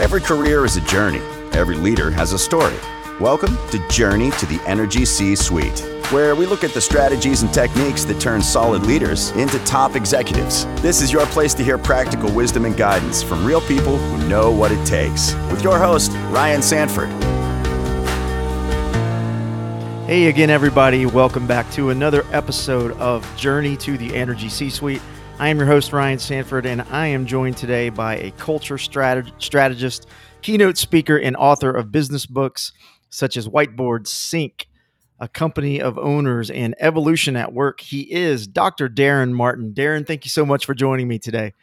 Every career is a journey, every leader has a story. Welcome to Journey to the Energy C Suite, where we look at the strategies and techniques that turn solid leaders into top executives. This is your place to hear practical wisdom and guidance from real people who know what it takes. With your host, Ryan Sanford. Hey again, everybody. Welcome back to another episode of Journey to the Energy C Suite. I am your host, Ryan Sanford, and I am joined today by a culture strateg- strategist, keynote speaker, and author of business books such as Whiteboard, Sync, a company of owners, and Evolution at Work. He is Dr. Daren Martin. Daren, thank you so much for joining me today.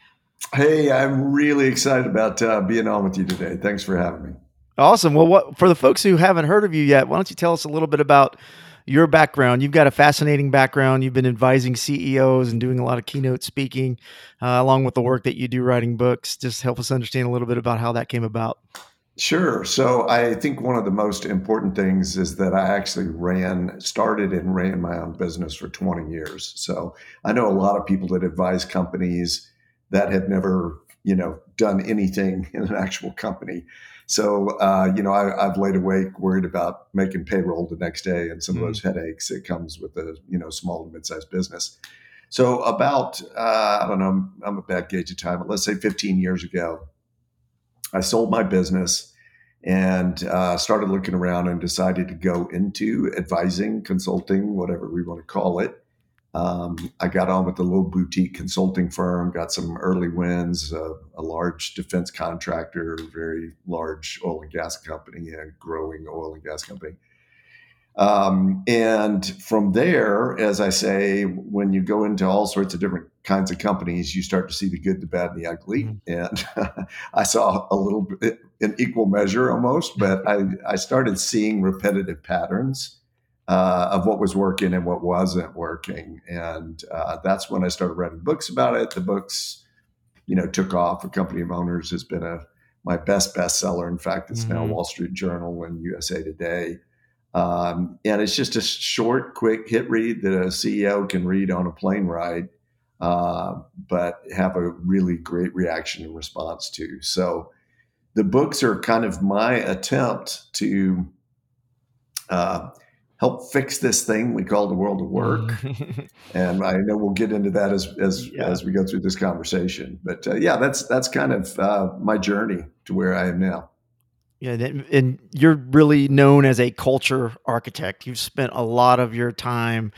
Hey, I'm really excited about uh, being on with you today. Thanks for having me. Awesome. Well, what, for the folks who haven't heard of you yet, why don't you tell us a little bit about your background. You've got a fascinating background. You've been advising CEOs and doing a lot of keynote speaking, uh, along with the work that you do writing books. Just help us understand a little bit about how that came about. Sure. So I think one of the most important things is that I actually ran, started and ran my own business for 20 years. So I know a lot of people that advise companies that have never, you know, done anything in an actual company. So, uh, you know, I, have laid awake worried about making payroll the next day and some mm-hmm. of those headaches that comes with a, you know, small to mid-sized business. So about, uh, I don't know, I'm, I'm a bad gauge of time, but let's say 15 years ago, I sold my business and uh, started looking around and decided to go into advising, consulting, whatever we want to call it. Um, I got on with a little boutique consulting firm, got some early wins, uh, a large defense contractor, very large oil and gas company, a growing oil and gas company. Um, and from there, as I say, when you go into all sorts of different kinds of companies, you start to see the good, the bad, and the ugly. Mm-hmm. And I saw a little bit in equal measure almost, but I, I started seeing repetitive patterns uh, of what was working and what wasn't working. And uh, that's when I started writing books about it. The books, you know, took off. A Company of Owners has been a my best bestseller. In fact, it's mm-hmm. now Wall Street Journal and USA Today. Um, and it's just a short, quick hit read that a CEO can read on a plane ride, uh, but have a really great reaction and response to. So the books are kind of my attempt to uh, help fix this thing we call the world of work. Mm-hmm. and I know we'll get into that as as, yeah. as we go through this conversation. But uh, yeah, that's that's kind of uh, my journey to where I am now. Yeah, and you're really known as a culture architect. You've spent a lot of your time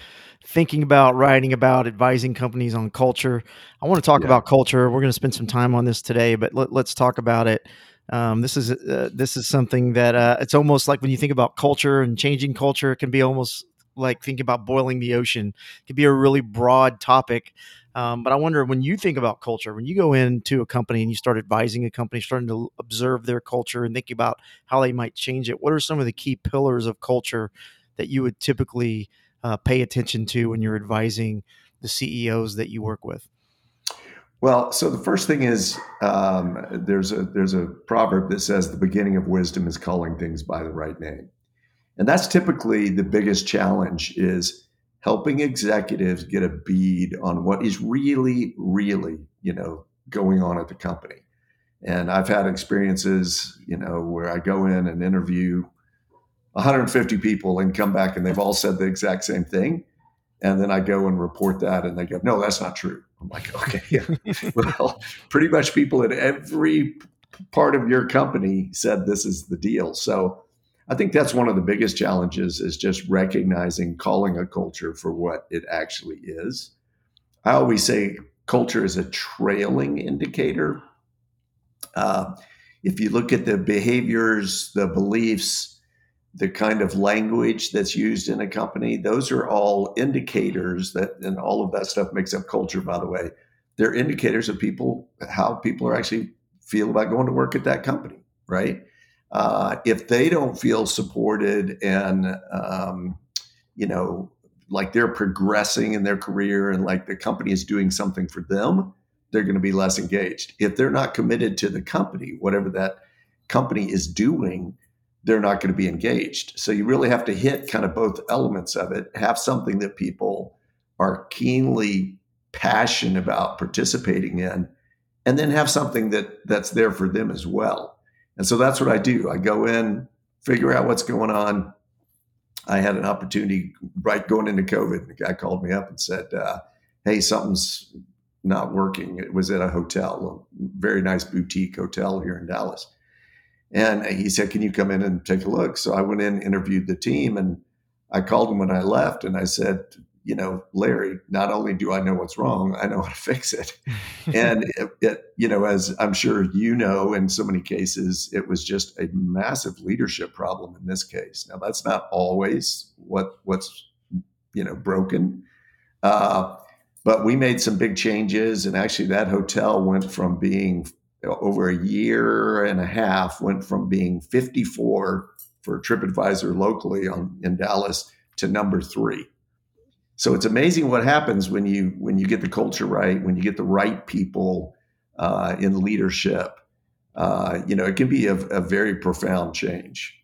thinking about, writing about, advising companies on culture. I want to talk yeah. about culture. We're going to spend some time on this today, but let, us talk about it. Um, this is uh, this is something that uh, it's almost like when you think about culture and changing culture, it can be almost like thinking about boiling the ocean. It can be a really broad topic. Um, but I wonder when you think about culture, when you go into a company and you start advising a company, starting to observe their culture and thinking about how they might change it, what are some of the key pillars of culture that you would typically uh, pay attention to when you're advising the CEOs that you work with? Well, so the first thing is um, there's a there's a proverb that says the beginning of wisdom is calling things by the right name, and that's typically the biggest challenge is helping executives get a bead on what is really, really, you know, going on at the company. And I've had experiences, you know, where I go in and interview 150 people and come back and they've all said the exact same thing. And then I go and report that and they go, no, that's not true. I'm like, okay, yeah. well, pretty much people at every part of your company said this is the deal. So I think that's one of the biggest challenges is just recognizing, calling a culture for what it actually is. I always say culture is a trailing indicator. Uh, if you look at the behaviors, the beliefs, the kind of language that's used in a company, those are all indicators that, and all of that stuff makes up culture, by the way. They're indicators of people, how people are actually feel about going to work at that company, right? Uh, if they don't feel supported and, um, you know, like they're progressing in their career and like the company is doing something for them, they're going to be less engaged. If they're not committed to the company, whatever that company is doing, they're not going to be engaged. So you really have to hit kind of both elements of it, have something that people are keenly passionate about participating in, and then have something that that's there for them as well. And so that's what I do. I go in, figure out what's going on. I had an opportunity right going into COVID. The guy called me up and said, uh, "Hey, something's not working." It was at a hotel, a very nice boutique hotel here in Dallas, and he said, "Can you come in and take a look?" So I went in, interviewed the team, and I called him when I left, and I said, you know, Larry, not only do I know what's wrong, I know how to fix it. and it, it, you know, as I'm sure you know, in so many cases, it was just a massive leadership problem in this case. Now, that's not always what what's you know broken, uh, but we made some big changes, and actually, that hotel went from being over a year and a half went from being 54 for TripAdvisor locally on in Dallas to number three so it's amazing what happens when you when you get the culture right, when you get the right people uh, in leadership. Uh, you know, it can be a, a very profound change.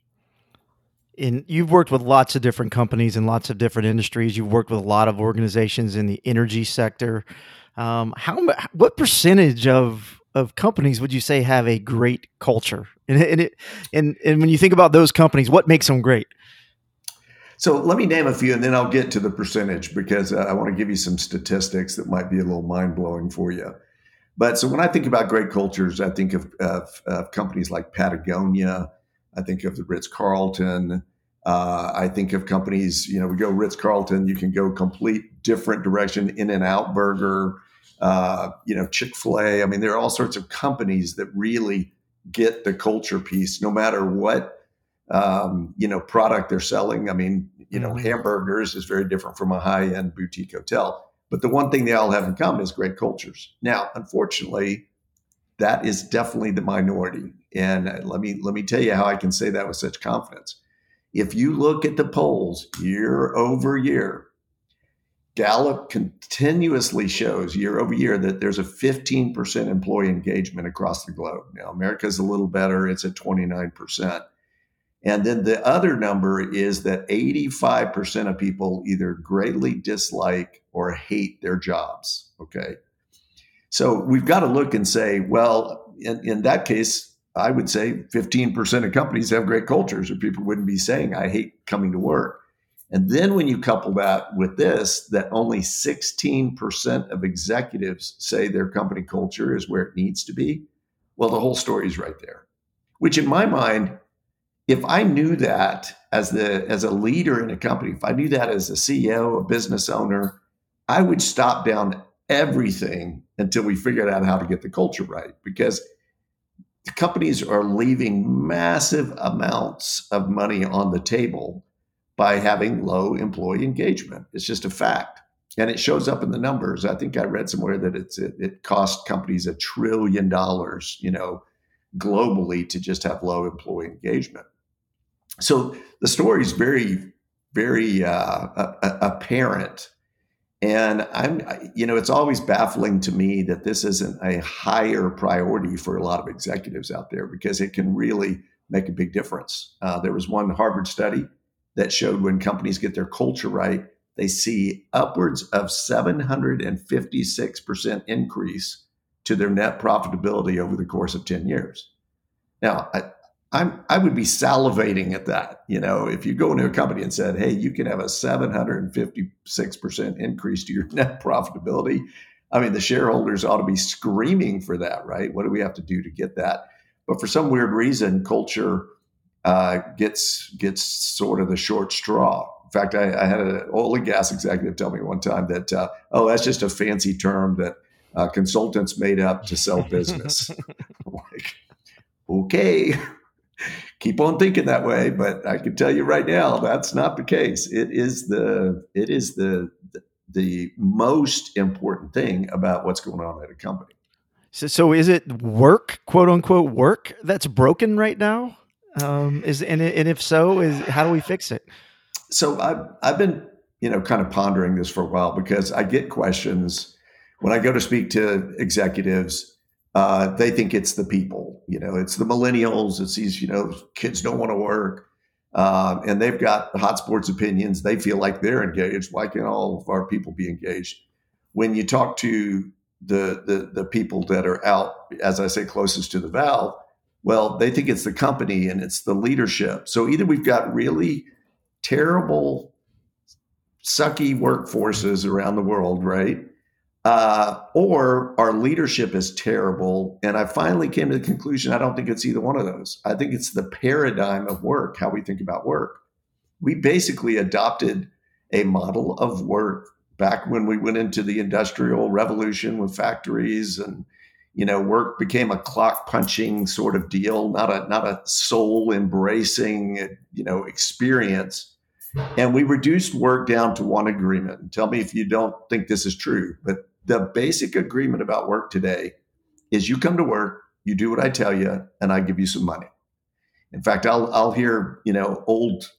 And you've worked with lots of different companies and lots of different industries. You've worked with a lot of organizations in the energy sector. Um, how what percentage of of companies would you say have a great culture? And and, it, and and when you think about those companies, what makes them great? So let me name a few and then I'll get to the percentage because uh, I want to give you some statistics that might be a little mind blowing for you. But so when I think about great cultures, I think of, of, of companies like Patagonia. I think of the Ritz Carlton. Uh, I think of companies, you know, we go Ritz Carlton, you can go complete different direction, In-N-Out Burger, uh, you know, Chick fil A. I mean, there are all sorts of companies that really get the culture piece, no matter what um, you know product they're selling. I mean, you know, mm-hmm. hamburgers is very different from a high end boutique hotel. But the one thing they all have in common is great cultures. Now, unfortunately, that is definitely the minority. And let me let me tell you how I can say that with such confidence. If you look at the polls year over year, Gallup continuously shows year over year that there's a 15% employee engagement across the globe. Now, America's a little better, it's at 29%. And then the other number is that 85% of people either greatly dislike or hate their jobs. Okay. So we've got to look and say, well, in, in that case, I would say 15% of companies have great cultures, or people wouldn't be saying, I hate coming to work. And then when you couple that with this, that only 16% of executives say their company culture is where it needs to be, well, the whole story is right there, which in my mind if I knew that as the as a leader in a company, if I knew that as a CEO, a business owner, I would stop down everything until we figured out how to get the culture right. Because companies are leaving massive amounts of money on the table by having low employee engagement. It's just a fact. And it shows up in the numbers. I think I read somewhere that it's it, it cost companies a trillion dollars, you know, globally to just have low employee engagement so the story is very, very uh, apparent. And I'm, you know, it's always baffling to me that this isn't a higher priority for a lot of executives out there because it can really make a big difference. Uh, there was one Harvard study that showed when companies get their culture right, they see upwards of 756% increase to their net profitability over the course of 10 years. Now, I, I'm I would be salivating at that. You know, if you go into a company and said, "Hey, you can have a 756 percent increase to your net profitability," I mean, the shareholders ought to be screaming for that, right? What do we have to do to get that? But for some weird reason, culture uh, gets gets sort of the short straw. In fact, I, I, had an oil and gas executive tell me one time that, uh, "Oh, that's just a fancy term that uh, consultants made up to sell business." like, okay keep on thinking that way but i can tell you right now that's not the case it is the it is the the most important thing about what's going on at a company so, so is it work quote unquote work that's broken right now um, is and, and if so is how do we fix it so i've i've been you know kind of pondering this for a while because i get questions when i go to speak to executives uh, they think it's the people, you know, it's the millennials. It's these, you know, kids don't want to work. Uh, and they've got hot sports opinions. They feel like they're engaged. Why can't all of our people be engaged? When you talk to the, the, the people that are out, as I say, closest to the valve, Well, they think it's the company and it's the leadership. So either we've got really terrible, sucky workforces around the world, right? Uh, or our leadership is terrible. And I finally came to the conclusion I don't think it's either one of those. I think it's the paradigm of work, how we think about work. We basically adopted a model of work back when we went into the industrial revolution with factories and you know work became a clock punching sort of deal not a not a soul embracing you know experience and we reduced work down to one agreement tell me if you don't think this is true but the basic agreement about work today is you come to work, you do what I tell you, and I give you some money. In fact, I'll I'll hear you know old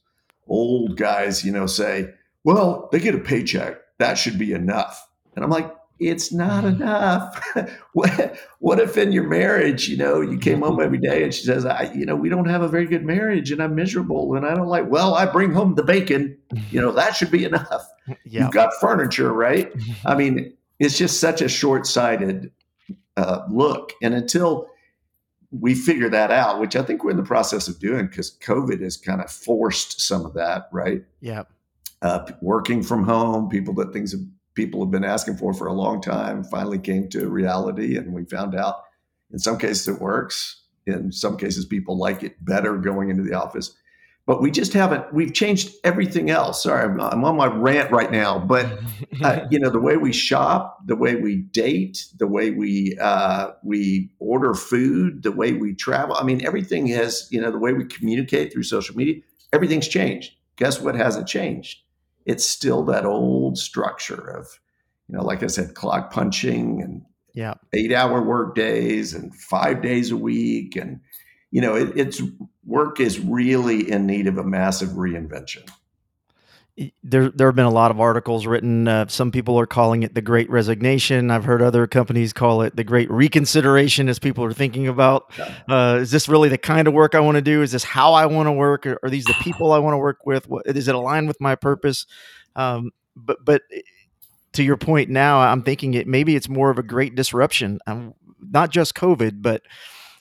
old guys you know say, "Well, they get a paycheck. That should be enough." And I'm like, "It's not mm-hmm. enough." what, what if in your marriage, you know, you came home every day and she says, "I, you know, we don't have a very good marriage, and I'm miserable, and I don't like." Well, I bring home the bacon. You know, that should be enough. You've got furniture, right? I mean, it's just such a short-sighted uh, look and until we figure that out which i think we're in the process of doing because covid has kind of forced some of that right yeah uh, working from home people that things have, people have been asking for for a long time finally came to reality and we found out in some cases it works in some cases people like it better going into the office. But we just haven't we've changed everything else. Sorry i'm, I'm on my rant right now but uh, you know the way we shop the way we date the way we uh, we order food the way we travel i mean everything has you know the way we communicate through social media everything's changed. Guess what hasn't changed it's still that old structure of you know like i said clock punching and yeah eight hour work days and five days a week and you know, it, it's work is really in need of a massive reinvention. There, there have been a lot of articles written. Uh, some people are calling it the Great Resignation. I've heard other companies call it the Great Reconsideration, as people are thinking about: uh, is this really the kind of work I want to do? Is this how I want to work? Are, are, these the people I want to work with? What, is it aligned with my purpose? Um, but, but eh, to your point, now I'm thinking it maybe it's more of a great disruption. Um, not just COVID, but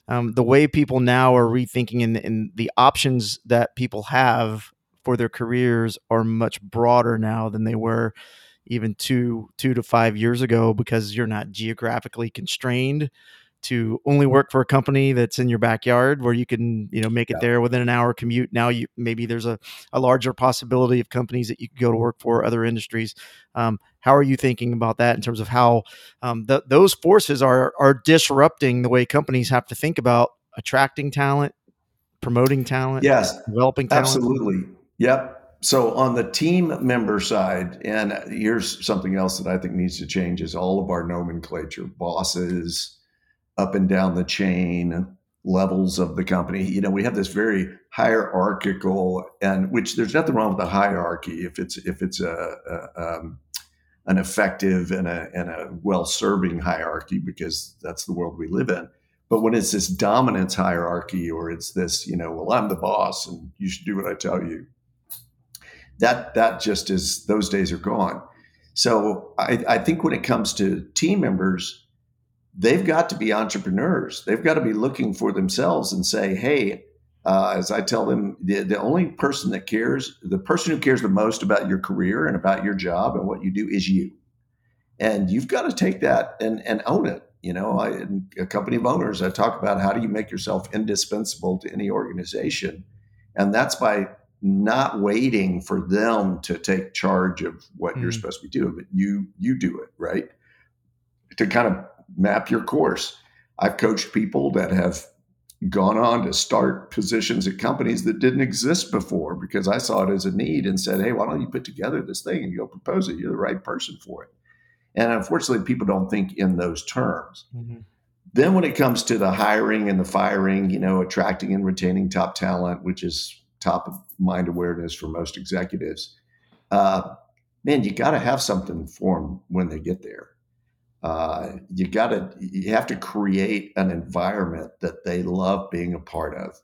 um, the way people now are rethinking and, and the options that people have for their careers are much broader now than they were even two two to five years ago because you're not geographically constrained to only work for a company that's in your backyard where you can you know make it there within an hour commute. Now you maybe there's a, a larger possibility of companies that you can go to work for other industries. Um, how are you thinking about that in terms of how um, the, those forces are are disrupting the way companies have to think about attracting talent promoting talent yes. developing talent? Absolutely yep so on the team member side and here's something else that i think needs to change is all of our nomenclature bosses up and down the chain levels of the company. You know, we have this very hierarchical, and which there's nothing wrong with the hierarchy if it's if it's a, a um, an effective and a and a well serving hierarchy because that's the world we live in. But when it's this dominance hierarchy, or it's this, you know, well, I'm the boss and you should do what I tell you. That that just is those days are gone. So I, I think when it comes to team members, they've got to be entrepreneurs. They've got to be looking for themselves and say, hey, uh, as I tell them, the, the only person that cares, the person who cares the most about your career and about your job and what you do is you. And you've got to take that and, and own it. You know, I, in a company of owners, I talk about how do you make yourself indispensable to any organization. And that's by not waiting for them to take charge of what mm. you're supposed to be doing, but you you do it, right? To kind of map your course. I've coached people that have gone on to start positions at companies that didn't exist before because I saw it as a need and said, hey, why don't you put together this thing and go propose it? You're the right person for it. And unfortunately, people don't think in those terms. Mm-hmm. Then, when it comes to the hiring and the firing, you know, attracting and retaining top talent, which is top of mind awareness for most executives, uh, man, you got to have something for them when they get there uh, you got to you have to create an environment that they love being a part of.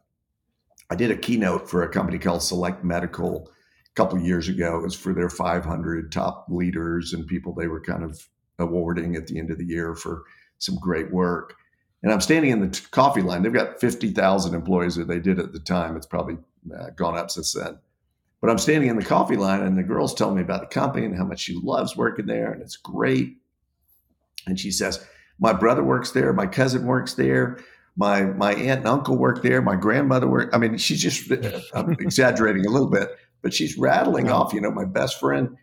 I did a keynote for a company called Select Medical a couple of years ago. It was for their 500 top leaders and people they were kind of awarding at the end of the year for some great work. And I'm standing in the t- coffee line. They've got 50,000 employees that they did at the time. It's probably uh, gone up since then. But I'm standing in the coffee line, and the girl's telling me about the company and how much she loves working there, and it's great. And she says, "My brother works there. My cousin works there. My my aunt and uncle work there. My grandmother work. I mean, she's just I'm exaggerating a little bit, but she's rattling off. You know, my best friend."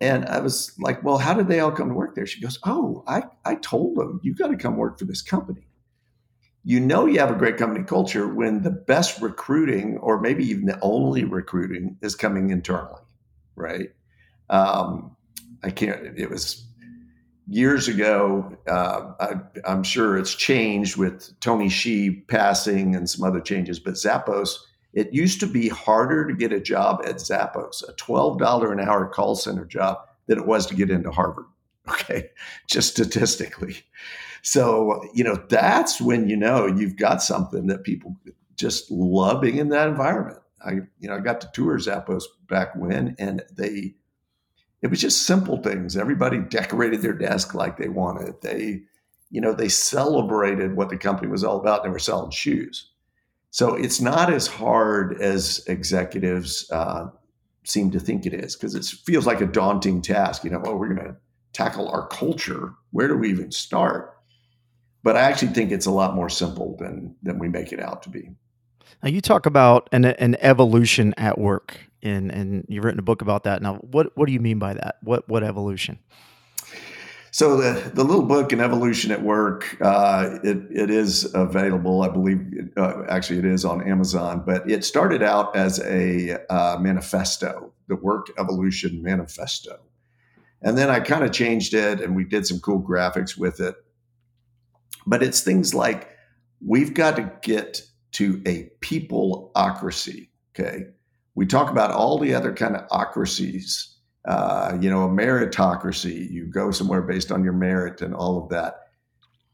And I was like, "Well, how did they all come to work there?" She goes, "Oh, I I told them you got to come work for this company." You know you have a great company culture when the best recruiting or maybe even the only recruiting is coming internally right? Um, i can't it was years ago uh, I, am sure it's changed with tony Hsieh passing and some other changes but zappos it used to be harder to get a job at zappos a $12 an hour call center job than it was to get into harvard okay just statistically so, you know, that's when you know you've got something that people just love being in that environment. I, you know, I got to tour Zappos back when, and they, it was just simple things. Everybody decorated their desk like they wanted. They, you know, they celebrated what the company was all about. They were selling shoes. So it's not as hard as executives uh, seem to think it is because it feels like a daunting task. You know, oh, we're going to tackle our culture. Where do we even start? But I actually think it's a lot more simple than than we make it out to be. Now you talk about an an evolution at work, and and you've written a book about that. Now, what what do you mean by that? What what evolution? So the, the little book, "An Evolution at Work," uh, it, it is available. I believe uh, actually it is on Amazon, but it started out as a uh, manifesto, the Work Evolution Manifesto, and then I kind of changed it, and we did some cool graphics with it. But it's things like we've got to get to a peopleocracy. Okay. We talk about all the other kind of ocracies, uh, you know, a meritocracy. You go somewhere based on your merit and all of that.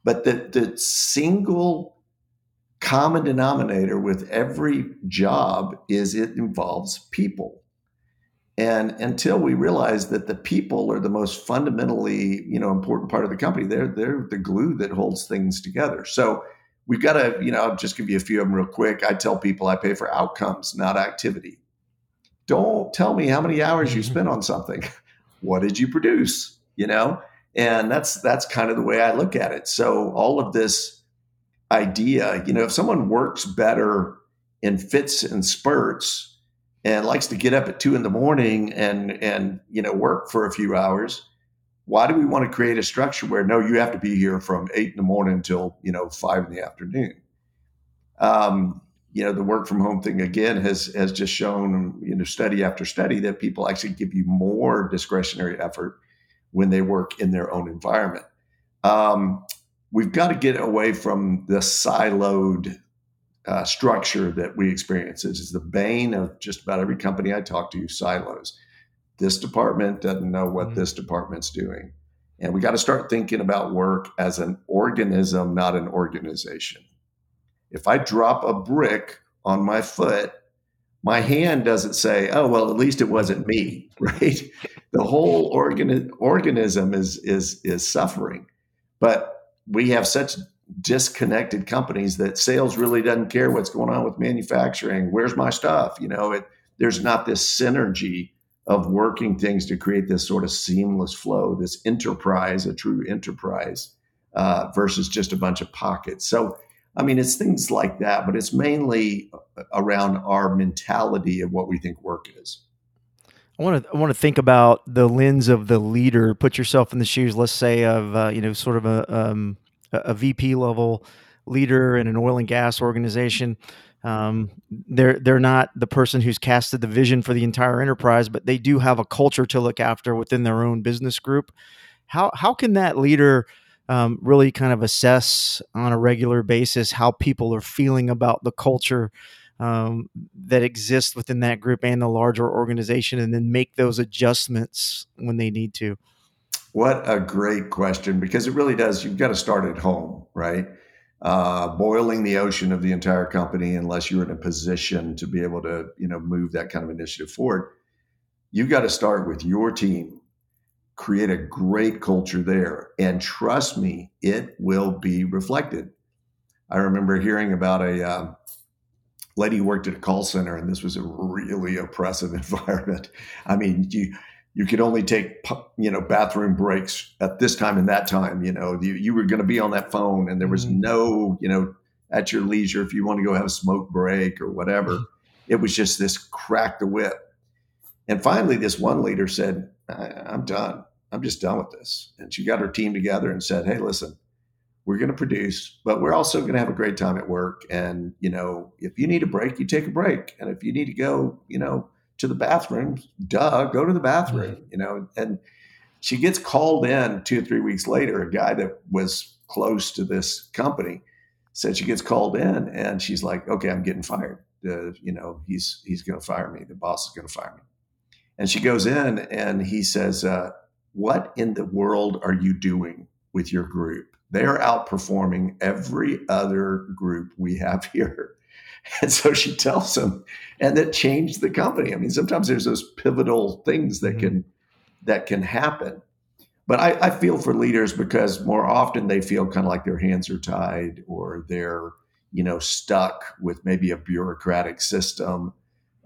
But the, the single common denominator with every job is it involves people. And until we realize that the people are the most fundamentally, you know, important part of the company, they're they're the glue that holds things together. So we've got to, you know, I'll just give you a few of them real quick. I tell people I pay for outcomes, not activity. Don't tell me how many hours you spent on something. what did you produce? You know, and that's that's kind of the way I look at it. So all of this idea, you know, if someone works better in fits and spurts, and likes to get up at two in the morning and and you know work for a few hours why do we want to create a structure where no you have to be here from eight in the morning until you know five in the afternoon? Um, you know the work from home thing again has has just shown you know study after study that people actually give you more discretionary effort when they work in their own environment. Um, we've got to get away from the siloed uh, structure that we experience. It is the bane of just about every company I talk to, silos. This department doesn't know what mm-hmm. this department's doing. And we got to start thinking about work as an organism, not an organization. If I drop a brick on my foot, my hand doesn't say, oh, well, at least it wasn't me, right? the whole organi- organism is, is, is suffering. But we have such disconnected companies that sales really doesn't care what's going on with manufacturing. Where's my stuff? You know, it, there's not this synergy of working things to create this sort of seamless flow, this enterprise, a true enterprise, uh, versus just a bunch of pockets. So, I mean, it's things like that, but it's mainly around our mentality of what we think work is. I want to I want to think about the lens of the leader. Put yourself in the shoes, let's say, of uh, you know, sort of a um, a VP level leader in an oil and gas organization. Um, they're they're not the person who's casted the vision for the entire enterprise, but they do have a culture to look after within their own business group. How how can that leader um, really kind of assess on a regular basis how people are feeling about the culture um, that exists within that group and the larger organization, and then make those adjustments when they need to? What a great question because it really does. You've got to start at home, right? Uh, boiling the ocean of the entire company, unless you're in a position to be able to, you know, move that kind of initiative forward. You've got to start with your team, create a great culture there, and trust me, it will be reflected. I remember hearing about a uh, lady who worked at a call center, and this was a really oppressive environment. I mean, you you could only take you know bathroom breaks at this time and that time. You know, you, you were going to be on that phone, and there was mm-hmm. no you know at your leisure if you want to go have a smoke break or whatever. Mm-hmm. It was just this crack the whip. And finally, this one leader said, I'm done. I'm just done with this. And she got her team together and said, Hey, listen, we're going to produce, but we're also going to have a great time at work. And, you know, if you need a break, you take a break. And if you need to go, you know, to the bathroom, duh, go to the bathroom, mm-hmm. you know. And she gets called in two or three weeks later, a guy that was close to this company said she gets called in and she's like, okay, I'm getting fired. Uh, you know, he's, he's going to fire me. The boss is going to fire me. And she goes in and he says, uh, What in the world are you doing with your group? They are outperforming every other group we have here. And so she tells him, and that changed the company. I mean, sometimes there's those pivotal things that mm-hmm. can that can happen. But I, I feel for leaders because more often they feel kind of like their hands are tied or they're, you know, stuck with maybe a bureaucratic system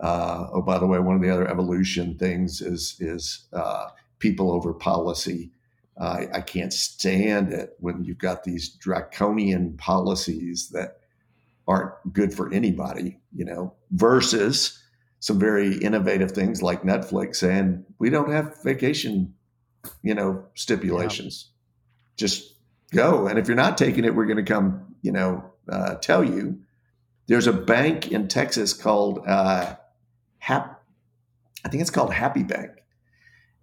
uh, oh, by the way, one of the other evolution things is is uh, people over policy. Uh, I can't stand it when you've got these draconian policies that aren't good for anybody, you know, versus some very innovative things like Netflix saying we don't have vacation, you know, stipulations. Yeah. Just go, and if you're not taking it, we're going to come, you know, uh, tell you. There's a bank in Texas called uh, Hap, I think it's called Happy Bank.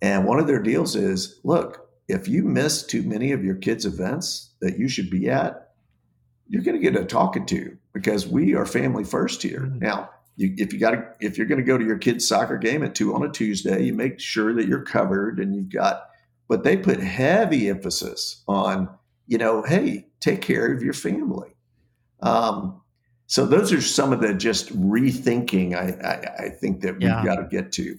And one of their deals is look, if you miss too many of your kids' events that you should be at, you're going to get a talking to because we are family first here. Mm-hmm. Now, you, if you got to, if you're going to go to your kid's soccer game at two on a Tuesday, you make sure that you're covered and you've got. But they put heavy emphasis on, you know, hey, take care of your family. Um, so those are some of the just rethinking I, I, I think that we've yeah. got to get to.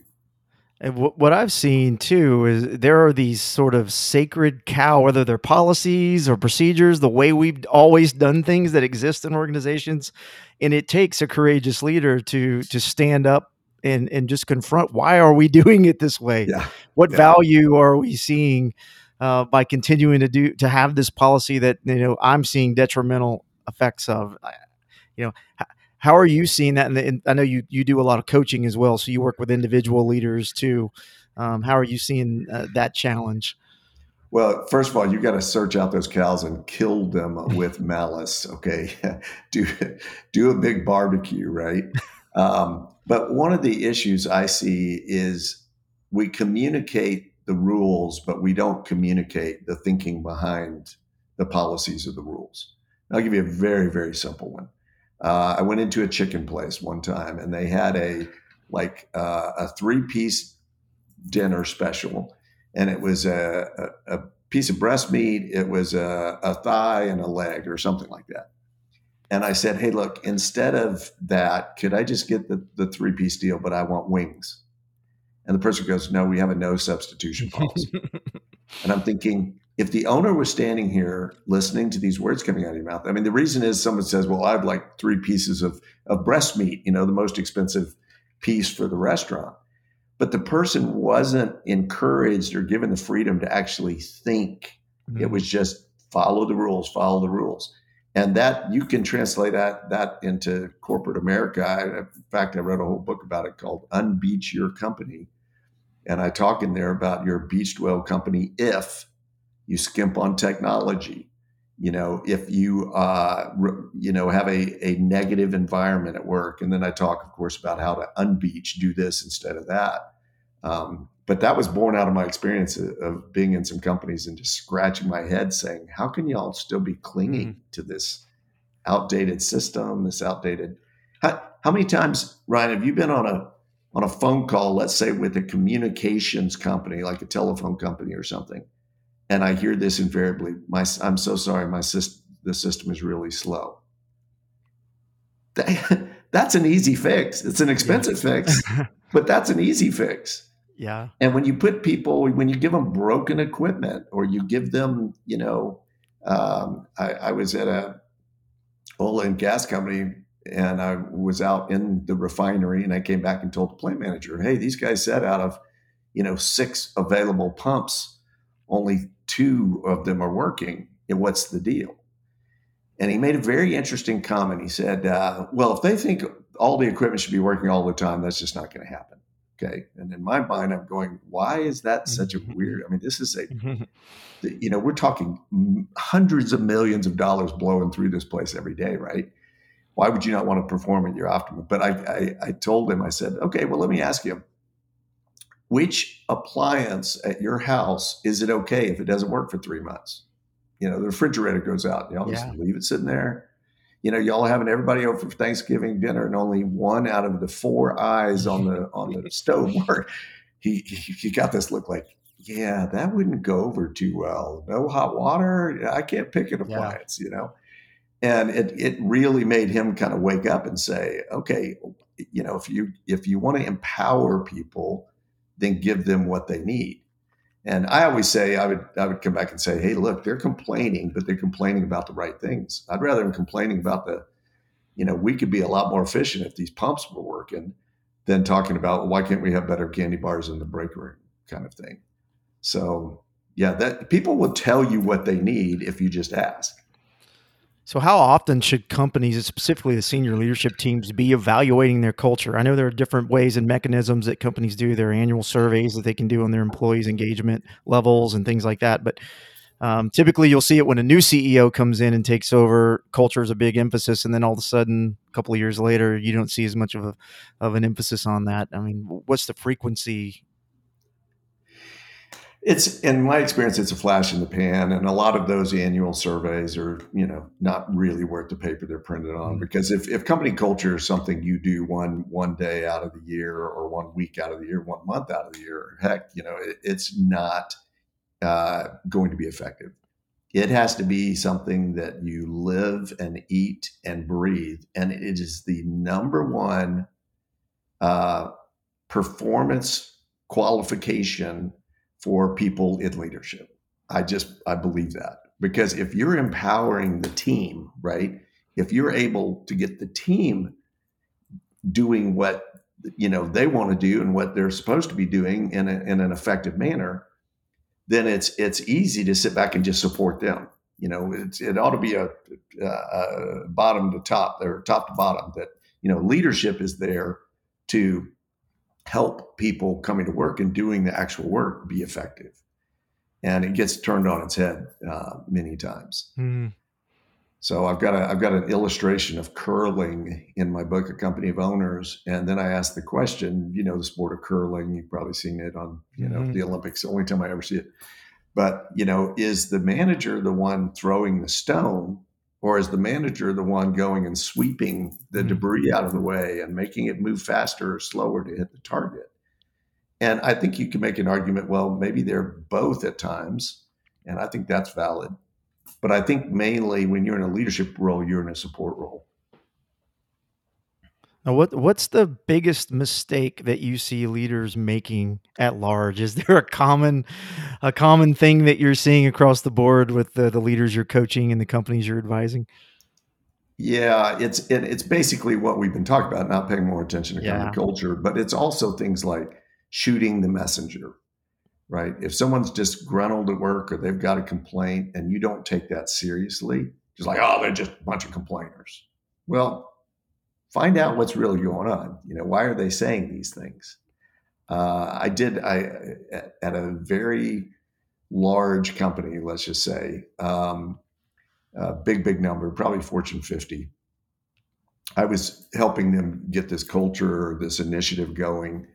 And what I've seen too is there are these sort of sacred cow, whether they're policies or procedures, the way we've always done things that exist in organizations, and it takes a courageous leader to to stand up and and just confront why are we doing it this way? Yeah. What yeah. value are we seeing uh, by continuing to do to have this policy that you know I'm seeing detrimental effects of? you know how are you seeing that and i know you you do a lot of coaching as well so you work with individual leaders too. Um, how are you seeing uh, that challenge? Well first of all you got to search out those cows and kill them with malice okay? Do do a big barbecue right? Um, but one of the issues i see is we communicate the rules but we don't communicate the thinking behind the policies of the rules. I'll give you a very very simple one uh, I went into a chicken place one time and they had a like uh, a three piece dinner special, and it was a, a, a, piece of breast meat, it was a, a thigh and a leg or something like that. And I said, "Hey, look, instead of that, could I just get the, the three piece deal, but I want wings?" And the person goes, "No, we have a no substitution policy." and I'm thinking, if the owner was standing here listening to these words coming out of your mouth, I mean, the reason is someone says, well, I have like three pieces of, of breast meat, you know, the most expensive piece for the restaurant. But the person wasn't encouraged or given the freedom to actually think. Mm-hmm. It was just follow the rules, follow the rules. And that you can translate that that into corporate America. I, in fact, I read a whole book about it called Unbeach Your Company. And I talk in there about your beached well company if you skimp on technology you know if you uh, re, you know have a, a negative environment at work and then i talk of course about how to unbeach do this instead of that um, but that was born out of my experience of, of, being in some companies and just scratching my head saying how can y'all still be clinging mm-hmm. to this outdated system this outdated how, how many times ryan have you been on a on a phone call let's say with a communications company like a telephone company or something and I hear this invariably. My, I'm so sorry, my system, the system is really slow. That, that's an easy fix. It's an expensive yeah. fix, but that's an easy fix. Yeah. And when you put people, when you give them broken equipment, or you give them, you know, um, I, I was at a oil and gas company and I was out in the refinery and I came back and told the plant manager, hey, these guys said out of, you know, six available pumps, only two of them are working. And what's the deal? And he made a very interesting comment. He said, uh, well, if they think all the equipment should be working all the time, that's just not going to happen. Okay. And in my mind, I'm going, why is that such a weird? I mean, this is a, you know, we're talking hundreds of millions of dollars blowing through this place every day, right? why would you not want to perform at your optimum? But I, I, I told him, I said, okay, well, let me ask you, which appliance at your house is it okay if it doesn't work for three months? You know, the refrigerator goes out, y'all yeah. just leave it sitting there. You know, y'all having everybody over for Thanksgiving dinner, and only one out of the four eyes on the on the stove work. He, he he got this look like, yeah, that wouldn't go over too well. No hot water. I can't pick an appliance. Yeah. You know, and it it really made him kind of wake up and say, okay, you know, if you if you want to empower people, then give them what they need. And I always say I would I would come back and say, hey, look, they're complaining, but they're complaining about the right things. I'd rather them complaining about the, you know, we could be a lot more efficient if these pumps were working, than talking about why can't we have better candy bars in the break room kind of thing. So yeah, that people will tell you what they need if you just ask. So, how often should companies, specifically the senior leadership teams, be evaluating their culture? I know there are different ways and mechanisms that companies do their annual surveys that they can do on their employees' engagement levels and things like that. But um, typically, you'll see it when a new CEO comes in and takes over. Culture is a big emphasis, and then all of a sudden, a couple of years later, you don't see as much of a of an emphasis on that. I mean, what's the frequency it's in my experience it's a flash in the pan and a lot of those annual surveys are you know not really worth the paper they're printed on mm-hmm. because if, if company culture is something you do one one day out of the year or one week out of the year one month out of the year heck you know it, it's not uh, going to be effective it has to be something that you live and eat and breathe and it is the number one uh, performance qualification for people in leadership. I just I believe that because if you're empowering the team, right? If you're able to get the team doing what you know they want to do and what they're supposed to be doing in, a, in an effective manner, then it's it's easy to sit back and just support them. You know, it's, it ought to be a, a, a bottom to top or top to bottom. That you know, leadership is there to help people coming to work and doing the actual work be effective. And it gets turned on its head uh, many times. Mm. So I've got a I've got an illustration of curling in my book, A Company of Owners, and then I asked the question. You know, the sport of curling. You've probably seen it on you know mm-hmm. the Olympics. The only time I ever see it. But you know, is the manager the one throwing the stone, or is the manager the one going and sweeping the mm-hmm. debris out of the way and making it move faster or slower to hit the target? And I think you can make an argument, well, maybe they're both at times. And I think that's valid. But I think mainly when you're in a leadership role, you're in a support role. Now, what what's the biggest mistake that you see leaders making at large? Is there a common a common thing that you're seeing across the board with the, the leaders you're coaching and the companies you're advising? Yeah, it's it, it's basically what we've been talking about, not paying more attention to yeah. company culture, but it's also things like shooting the messenger, right? If someone's disgruntled at work or they've got a complaint and you don't take that seriously, just like, oh, they're just a bunch of complainers. Well, find out what's really going on. You know, why are they saying these things? Uh, I did I at a very large company, let's just say, um, a big big number, probably Fortune 50. I was helping them get this culture, this initiative going,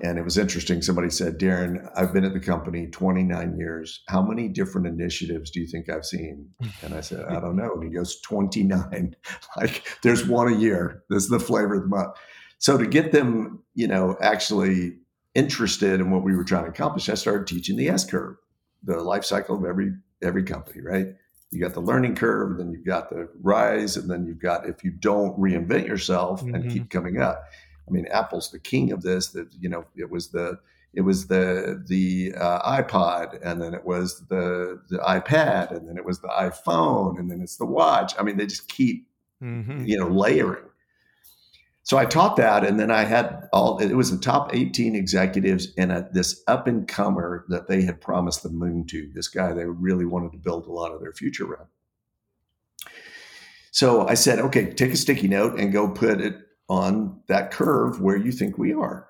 and it was interesting. Somebody said, Daren, I've been at the company 29 years. How many different initiatives do you think I've seen? And I said, I don't know. And he goes, 29. like there's one a year. This is the flavor of the month. So to get them, you know, actually interested in what we were trying to accomplish, I started teaching the S curve, the life cycle of every every company, right? You got the learning curve, then you've got the rise, and then you've got if you don't reinvent yourself mm-hmm. and keep coming up. I mean, Apple's the king of this. That you know, it was the it was the the uh, iPod, and then it was the the iPad, and then it was the iPhone, and then it's the watch. I mean, they just keep mm-hmm. you know, layering. So I taught that, and then I had all. It was the top 18 executives and a, this up and comer that they had promised the moon to. This guy they really wanted to build a lot of their future around. So I said, okay, take a sticky note and go put it on that curve where you think we are.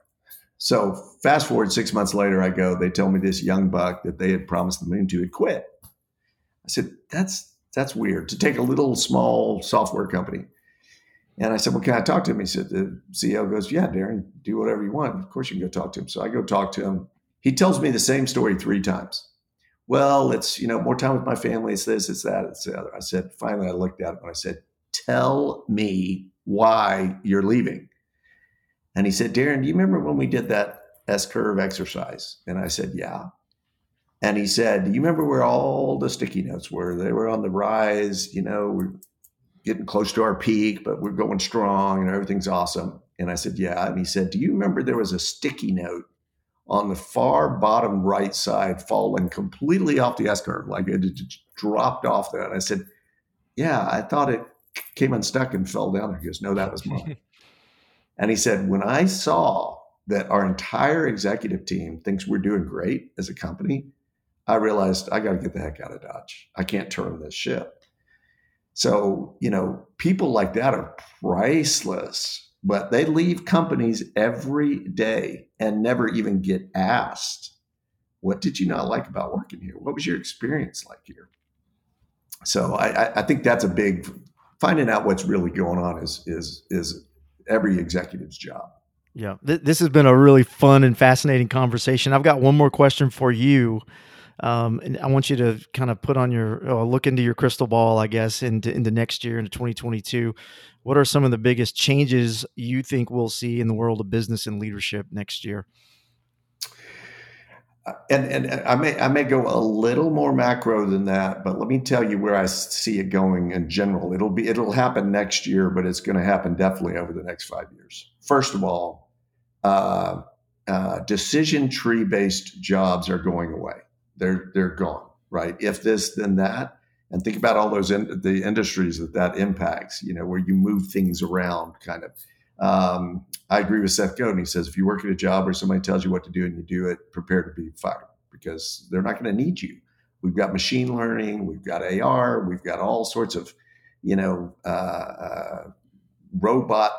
So fast forward six months later, I go, they tell me this young buck that they had promised the moon to had quit. I said, that's that's weird to take a little small software company. And I said, well, can I talk to him? He said, the CEO goes, yeah, Daren, do whatever you want. Of course you can go talk to him. So I go talk to him. He tells me the same story three times. Well, it's, you know, more time with my family. It's this, it's that, it's the other. I said, finally, I looked at him and I said, tell me why you're leaving. And he said, Daren, do you remember when we did that S curve exercise? And I said, yeah. And he said, do you remember where all the sticky notes were? They were on the rise, you know, we're getting close to our peak, but we're going strong and everything's awesome. And I said, yeah. And he said, do you remember there was a sticky note on the far bottom right side falling completely off the S curve, like it dropped off there? And I said, yeah, I thought it came unstuck and fell down there. He goes, no, that was mine. And he said, when I saw that our entire executive team thinks we're doing great as a company, I realized I got to get the heck out of Dodge. I can't turn this ship. So, you know, people like that are priceless, but they leave companies every day and never even get asked, what did you not like about working here? What was your experience like here? So I, I think that's a big finding out what's really going on is is is every executive's job. Yeah, th- this has been a really fun and fascinating conversation. I've got one more question for you. Um, and I want you to kind of put on your uh, look into your crystal ball, I guess, into into next year, into 2022. What are some of the biggest changes you think we'll see in the world of business and leadership next year? And and I may I may go a little more macro than that, but let me tell you where I see it going in general. It'll be it'll happen next year, but it's going to happen definitely over the next five years. First of all, uh, uh, decision tree based jobs are going away. They're they're gone. Right? If this, then that. And think about all those in, the industries that that impacts. You know, where you move things around, kind of. Um, I agree with Seth Godin. He says if you work at a job where somebody tells you what to do and you do it, prepare to be fired because they're not going to need you. We've got machine learning, we've got AR, we've got all sorts of, you know, uh, uh, robot,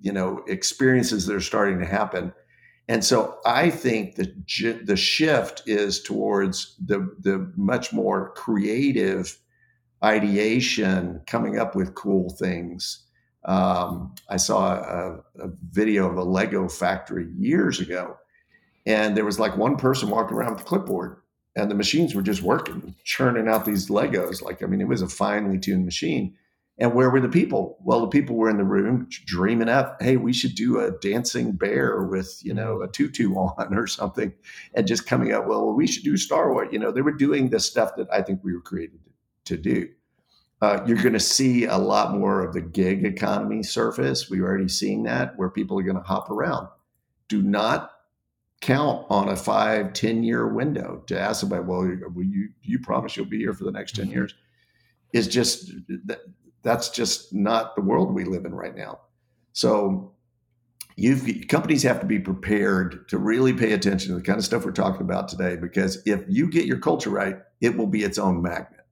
you know, experiences that are starting to happen. And so I think that the shift is towards the the much more creative ideation, coming up with cool things um, I saw a, a, video of a Lego factory years ago, and there was like one person walking around with a clipboard, and the machines were just working, churning out these Legos. Like, I mean, it was a finely tuned machine. And where were the people? Well, the people were in the room dreaming up, hey, we should do a dancing bear with, you know, a tutu on or something, and just coming up, well, we should do Star Wars. You know, they were doing the stuff that I think we were created to do uh, you're going to see a lot more of the gig economy surface. We're already seeing that where people are going to hop around. Do not count on a five, 10 year window to ask somebody, well, will you, you promise you'll be here for the next 10 mm-hmm. years? Is just that, that's just not the world we live in right now. So you've companies have to be prepared to really pay attention to the kind of stuff we're talking about today because if you get your culture right, it will be its own magnet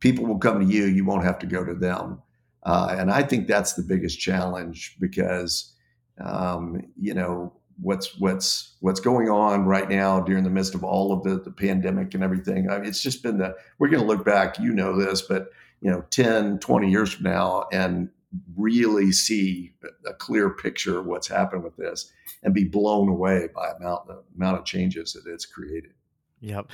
people will come to you. You won't have to go to them. Uh, and I think that's the biggest challenge because, um, you know, what's what's what's going on right now during the midst of all of the, the pandemic and everything. I mean, it's just been the we're going to look back. You know this, but you know, 10, 20 years from now, and really see a clear picture of what's happened with this and be blown away by amount the amount of changes that it's created. Yep.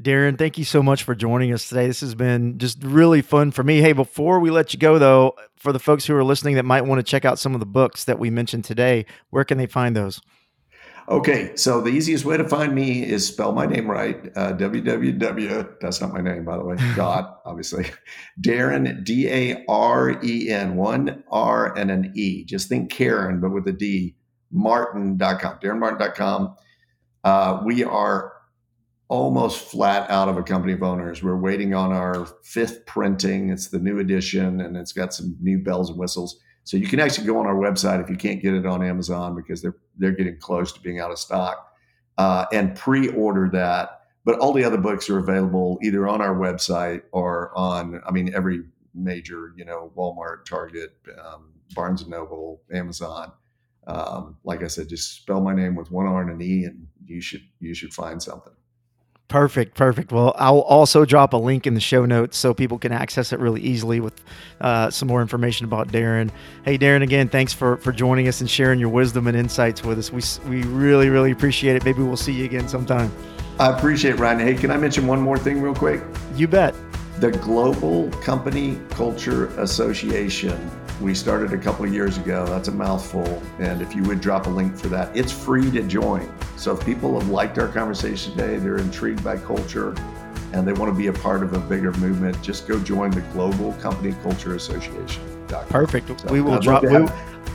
Daren, thank you so much for joining us today. This has been just really fun for me. Hey, before we let you go, though, for the folks who are listening that might want to check out some of the books that we mentioned today, where can they find those? Okay, so the easiest way to find me is spell my name right. Uh, www. That's not my name, by the way. Dot, obviously. Daren D A R E N one R and an E. Just think Karen, but with a D. Martin.com. DarenMartin.com. Uh, we are almost flat out of a company of owners. We're waiting on our fifth printing. It's the new edition and it's got some new bells and whistles. So you can actually go on our website if you can't get it on Amazon because they're they're getting close to being out of stock uh, and pre-order that. But all the other books are available either on our website or on, I mean, every major, you know, Walmart, Target, um, Barnes and Noble, Amazon. Um, like I said, just spell my name with one R and an E, and you should you should find something. Perfect, perfect. Well, I'll also drop a link in the show notes so people can access it really easily with uh, some more information about Daren. Hey, Daren, again, thanks for for joining us and sharing your wisdom and insights with us. We we really really appreciate it. Maybe we'll see you again sometime. I appreciate it, Ryan. Hey, can I mention one more thing real quick? You bet. The Global Company Culture Association we started a couple of years ago. That's a mouthful. And if you would drop a link for that, it's free to join. So if people have liked our conversation today, they're intrigued by culture, and they want to be a part of a bigger movement, just go join the Global Company Culture Association. Perfect. So we will drop.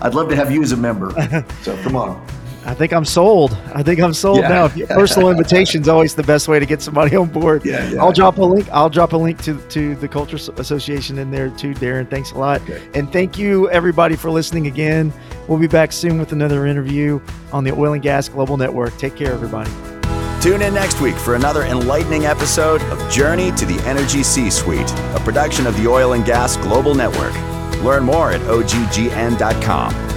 I'd love to have you as a member. so come on. I think I'm sold. I think I'm sold yeah. now. Personal invitation is always the best way to get somebody on board. Yeah, yeah, I'll drop a link. I'll drop a link to to the Culture Association in there too, Daren. Thanks a lot, okay. and thank you everybody for listening again. We'll be back soon with another interview on the Oil and Gas Global Network. Take care, everybody. Tune in next week for another enlightening episode of Journey to the Energy C-Suite, a production of the Oil and Gas Global Network. Learn more at oggn.com.